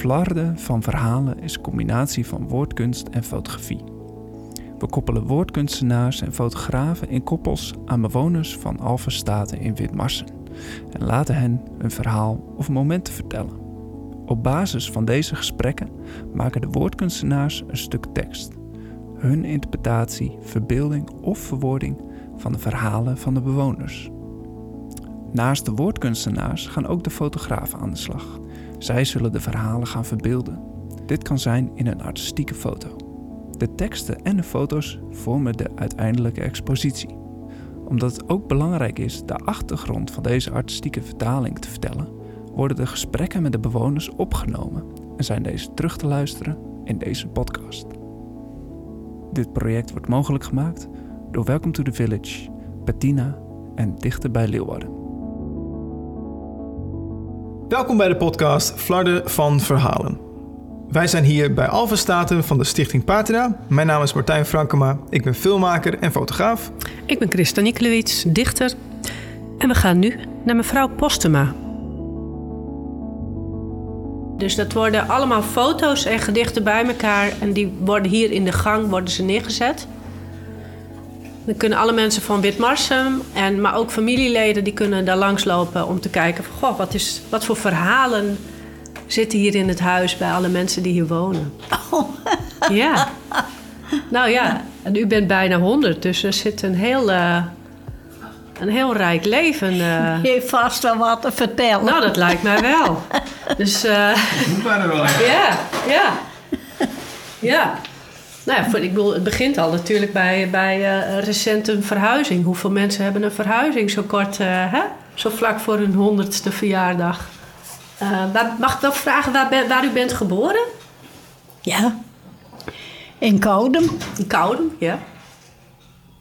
Flarden van verhalen is een combinatie van woordkunst en fotografie. We koppelen woordkunstenaars en fotografen in koppels aan bewoners van Alphenstaten in Witmarsen en laten hen een verhaal of momenten vertellen. Op basis van deze gesprekken maken de woordkunstenaars een stuk tekst. Hun interpretatie, verbeelding of verwoording van de verhalen van de bewoners. Naast de woordkunstenaars gaan ook de fotografen aan de slag. Zij zullen de verhalen gaan verbeelden. Dit kan zijn in een artistieke foto. De teksten en de foto's vormen de uiteindelijke expositie. Omdat het ook belangrijk is de achtergrond van deze artistieke vertaling te vertellen, worden de gesprekken met de bewoners opgenomen en zijn deze terug te luisteren in deze podcast. Dit project wordt mogelijk gemaakt door Welcome to the Village, Bettina en Dichter bij Leeuwarden. Welkom bij de podcast Flarden van Verhalen. Wij zijn hier bij Alphen Staten van de Stichting Patina. Mijn naam is Martijn Frankema. Ik ben filmmaker en fotograaf. Ik ben Christa Nikolewits, dichter. En we gaan nu naar mevrouw Postema. Dus dat worden allemaal foto's en gedichten bij elkaar. En die worden hier in de gang worden ze neergezet. Dan kunnen alle mensen van Witmarsum, en, maar ook familieleden, die kunnen daar langslopen om te kijken van, goh, wat, is, wat voor verhalen zitten hier in het huis bij alle mensen die hier wonen. Oh. Ja. Nou ja, en u bent bijna 100, dus er zit een heel, eh, een heel rijk leven. eh. Je heeft vast wel wat te vertellen. Nou, dat lijkt mij wel. Dus eh, Moet maar er wel ja, ja. Ja. Nou ja, ik bedoel, het begint al natuurlijk bij, bij eh, recent een verhuizing. Hoeveel mensen hebben een verhuizing zo kort, eh, hè? zo vlak voor hun honderdste verjaardag? Eh, waar, mag ik wel vragen waar, ben- waar u bent geboren? Ja. In Koudem, In Koudem, ja.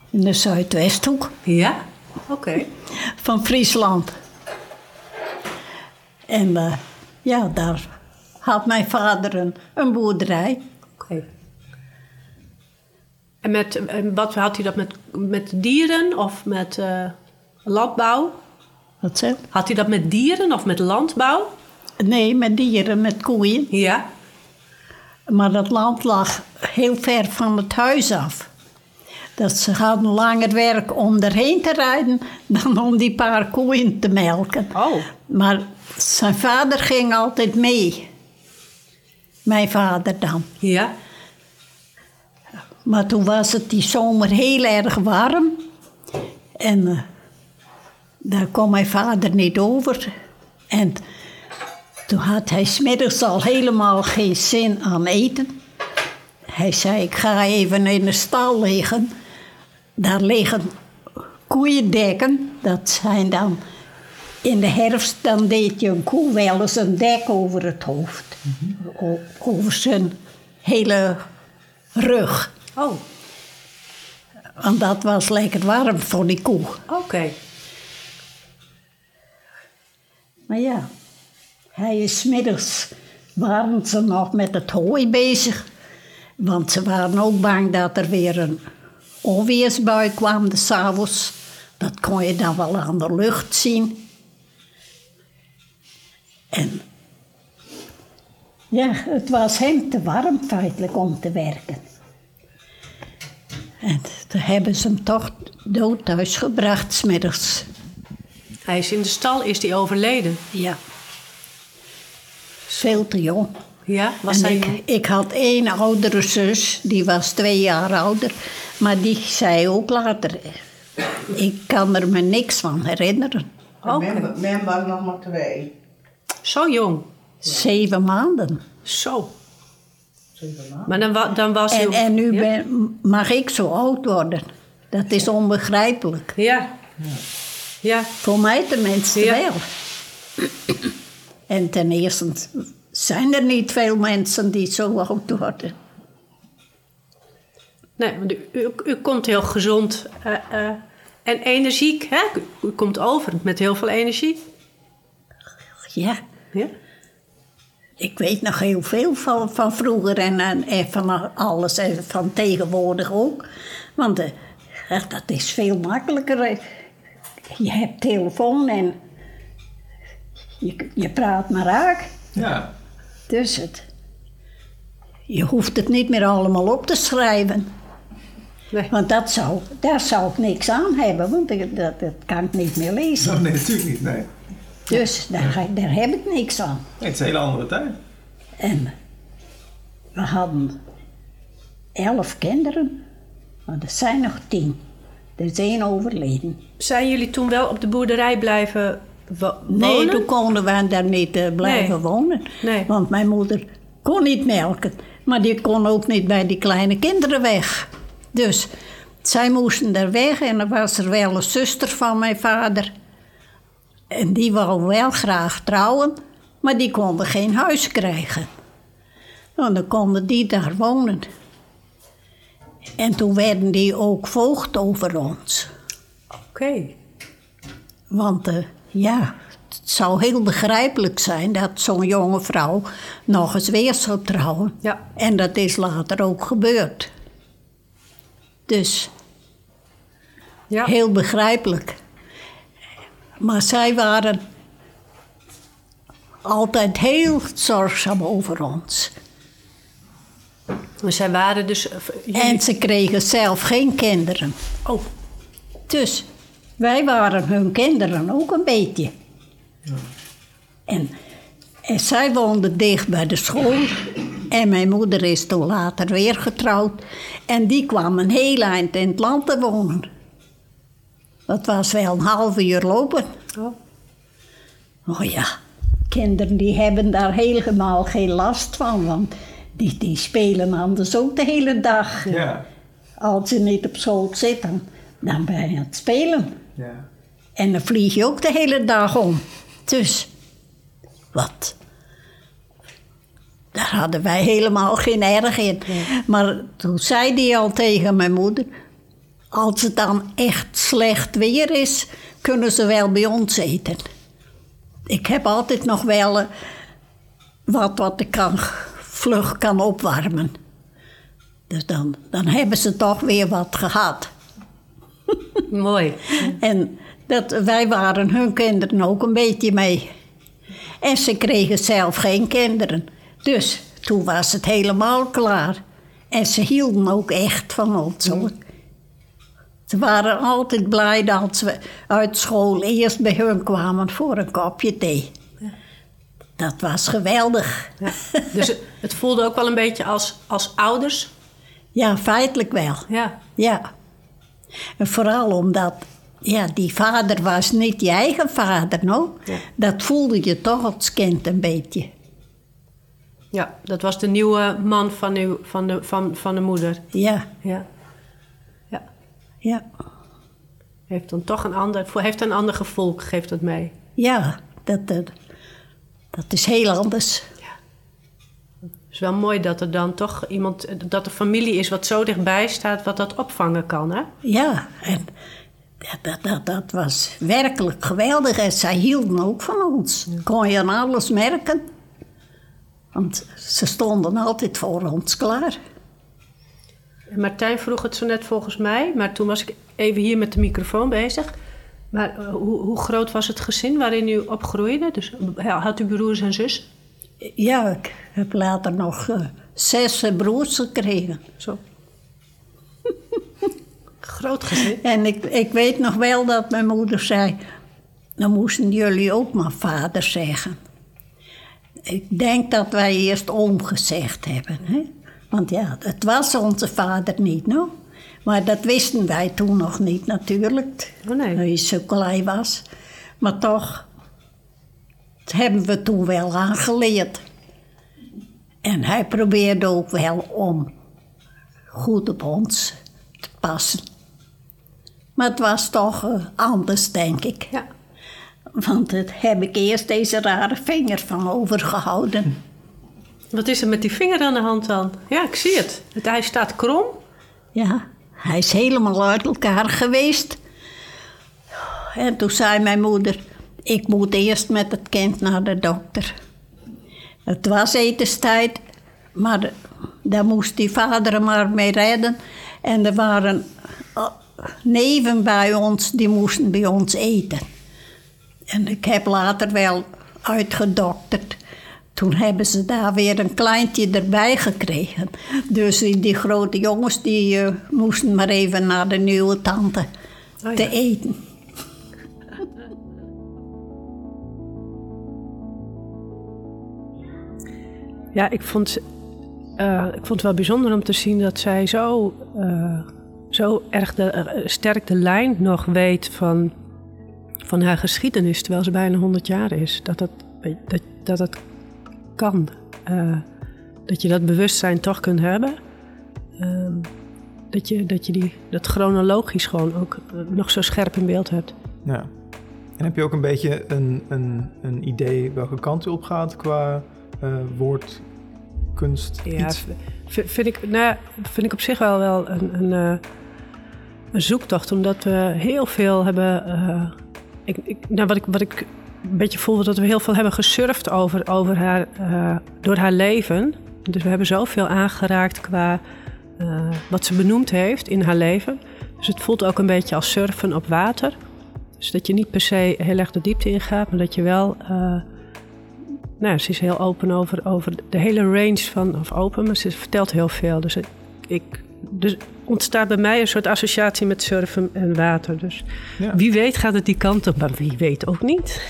in de Zuidwesthoek Ja, oké. van Friesland. En ja, daar had mijn vader een, een boerderij. Oké. En met, wat had hij dat met, met dieren of met eh, landbouw? Wat? Had hij dat met dieren of met landbouw? Nee, met dieren, met koeien. Ja. Maar dat land lag heel ver van het huis af. Dat ze hadden langer werk om erheen te rijden dan om die paar koeien te melken. Oh. Maar zijn vader ging altijd mee. Mijn vader dan. Ja. Maar toen was het die zomer heel erg warm. En eh, daar kon mijn vader niet over. En toen had hij smiddags al helemaal geen zin aan eten. Hij zei, ik ga even in de stal liggen. Daar liggen koeiendekken. Dat zijn dan... In de herfst dan deed je een koe wel eens een dek over het hoofd. O- Over zijn hele rug. Oh, Want dat was lekker warm voor die koe. oké. Maar ja, hij is middags waren ze nog met het hooi bezig. Want ze waren ook bang dat er weer een onweersbui kwam de s'avonds. Dat kon je dan wel aan de lucht zien. En ja, het was hem te warm feitelijk om te werken. En toen hebben ze hem toch dood thuis gebracht, smiddags. Hij is in de stal, is hij overleden? Ja. Veel te jong. Ja, was en hij ik, jong? ik had één oudere zus, die was twee jaar ouder. Maar die zei ook later... Ik kan er me niks van herinneren. Oké. Men, men was nog maar twee. Zo jong. Zeven maanden. Zo. Maar dan, wa- dan was. En, en nu ja? ben, mag ik zo oud worden. Dat is onbegrijpelijk. Ja. Ja. Voor mij tenminste Ja. wel. En ten eerste zijn er niet veel mensen die zo oud worden. Nee, want u, u, u komt heel gezond eh, eh, en energiek. Hè? U, u komt over met heel veel energie. Ja. Ja? Ik weet nog heel veel van, van vroeger en, en, en van alles en van tegenwoordig ook. Want eh, dat is veel makkelijker. Je hebt telefoon en je, je praat maar raak. Ja. Dus het, je hoeft het niet meer allemaal op te schrijven. Nee. Want dat zou, daar zou ik niks aan hebben, want dat, dat, dat kan ik niet meer lezen. Oh, nee, natuurlijk niet. Nee. Dus daar, ga- daar heb ik niks aan. nee. Het is een hele andere tijd. En we hadden elf kinderen, maar er zijn nog tien. Er is één overleden. Zijn jullie toen wel op de boerderij blijven wo- Nee, wonen? toen konden we daar niet eh, blijven Nee. wonen. Nee. Want mijn moeder kon niet melken. Maar die kon ook niet bij die kleine kinderen weg. Dus zij moesten er weg en er was er wel een zuster van mijn vader. En die wou wel graag trouwen, maar die konden geen huis krijgen. En dan konden die daar wonen. En toen werden die ook voogd over ons. Oké. Want eh, ja, het zou heel begrijpelijk zijn dat zo'n jonge vrouw nog eens weer zou trouwen. Ja. En dat is later ook gebeurd. Dus Ja. heel begrijpelijk. Maar zij waren altijd heel zorgzaam over ons. Maar zij waren dus... eh, jullie- En ze kregen zelf geen kinderen. Oh, Dus wij waren hun kinderen ook een beetje. En, en zij woonde dicht bij de school. En mijn moeder is toen later weer getrouwd. En die kwam een heel eind in het land te wonen. Dat was wel een half uur lopen. oh. Oh ja, kinderen die hebben daar helemaal geen last van. Want die, die spelen anders ook de hele dag. Ja. Als ze niet op school zitten, dan ben je aan het spelen. ja. En dan vlieg je ook de hele dag om. Dus, wat? Daar hadden wij helemaal geen erg in. Maar toen zei die al tegen mijn moeder... als het dan echt slecht weer is, kunnen ze wel bij ons eten. Ik heb altijd nog wel eh, wat wat ik kan, vlug kan opwarmen. Dus dan, dan hebben ze toch weer wat gehad. Mooi. En dat, wij waren hun kinderen ook een beetje mee. En ze kregen zelf geen kinderen. Dus toen was het helemaal klaar. En ze hielden ook echt van ons hoor. Ze waren altijd blij dat we uit school eerst bij hun kwamen voor een kopje thee. Dat was geweldig. Ja. Dus het, het voelde ook wel een beetje als, als ouders. Ja, feitelijk wel. Ja. Ja. En vooral omdat, ja, die vader was niet je eigen vader, no? Ja. Dat voelde je toch als kind een beetje. Ja, dat was de nieuwe man van, uw, van, de, van, van de moeder. Ja. Ja. Ja, Heeft dan toch een ander, heeft een ander gevoel, geeft het mee. ja, dat, dat, dat is heel anders. Het is wel mooi dat er dan toch iemand, dat er familie is wat zo dichtbij staat, wat dat opvangen kan, hè? Ja, en dat, dat, dat, dat was werkelijk geweldig. En zij hielden ook van ons. Kon je aan alles merken. Want ze stonden altijd voor ons klaar. Martijn vroeg het zo net volgens mij, maar toen was ik even hier met de microfoon bezig. Maar eh, hoe, hoe groot was het gezin waarin u opgroeide? Dus eh, had u broers en zus? Ja, ik heb later nog eh, zes broers gekregen. Zo. Groot gezin. En ik, ik weet nog wel dat mijn moeder zei... dan moesten jullie ook maar vader zeggen. Ik denk dat wij eerst oom gezegd hebben. Hè? Want ja, het was onze vader niet, no? Maar dat wisten wij toen nog niet natuurlijk. Oh, nee. Hij zo klein was. Maar toch, dat hebben we toen wel aangeleerd. En hij probeerde ook wel om goed op ons te passen. Maar het was toch eh, anders, denk ik. Ja. Want het heb ik eerst deze rare vinger van overgehouden. Wat is er met die vinger aan de hand dan? Ja, ik zie het. hij staat krom. Ja, hij is helemaal uit elkaar geweest. En toen zei mijn moeder: Ik moet eerst met het kind naar de dokter. Het was etenstijd, maar daar moest die vader maar mee redden. En er waren eh, neven bij ons, die moesten bij ons eten. En ik heb later wel uitgedokterd. Toen hebben ze daar weer een kleintje erbij gekregen. Dus die grote jongens die eh, moesten maar even naar de nieuwe tante Oh, te ja. eten. Ja, ik vond, eh, ik vond het wel bijzonder om te zien dat zij zo, eh, zo erg de, sterk de lijn nog weet van, van haar geschiedenis, terwijl ze bijna 100 jaar is. Dat dat, dat, dat, kan. Eh, dat je dat bewustzijn toch kunt hebben. Ehm, dat je, dat je die, dat chronologisch gewoon ook eh, nog zo scherp in beeld hebt. Ja. En heb je ook een beetje een, een, een idee welke kant u op gaat qua eh, woordkunst? Ja, iets? v- vind ik, nou, vind ik op zich wel, wel een, een, een zoektocht. Omdat we heel veel hebben. ik, ik, nou, wat, ik, wat ik een beetje voel, dat we heel veel hebben gesurfd over, over haar, eh, door haar leven. Dus we hebben zoveel aangeraakt qua eh, wat ze benoemd heeft in haar leven. Dus het voelt ook een beetje als surfen op water. Dus dat je niet per se heel erg de diepte ingaat, maar dat je wel. eh, nou, ze is heel open over, over de hele range van, of open, maar ze vertelt heel veel. Dus ik, ik dus ontstaat bij mij een soort associatie met surfen en water. Dus Ja. wie weet gaat het die kant op, maar wie weet ook niet.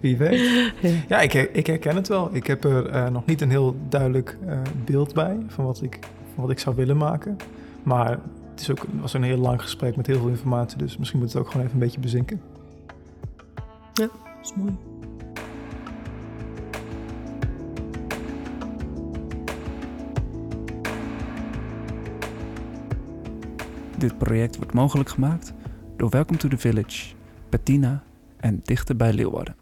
Wie weet. Ja. Ja, ik, ik herken het wel. Ik heb er eh, nog niet een heel duidelijk eh, beeld bij van wat, ik, van wat ik zou willen maken. Maar het is ook, het was een heel lang gesprek met heel veel informatie, dus misschien moet het ook gewoon even een beetje bezinken. Ja, dat is mooi. Dit project wordt mogelijk gemaakt door Welcome to the Village, Bettina en Dichter bij Leeuwarden.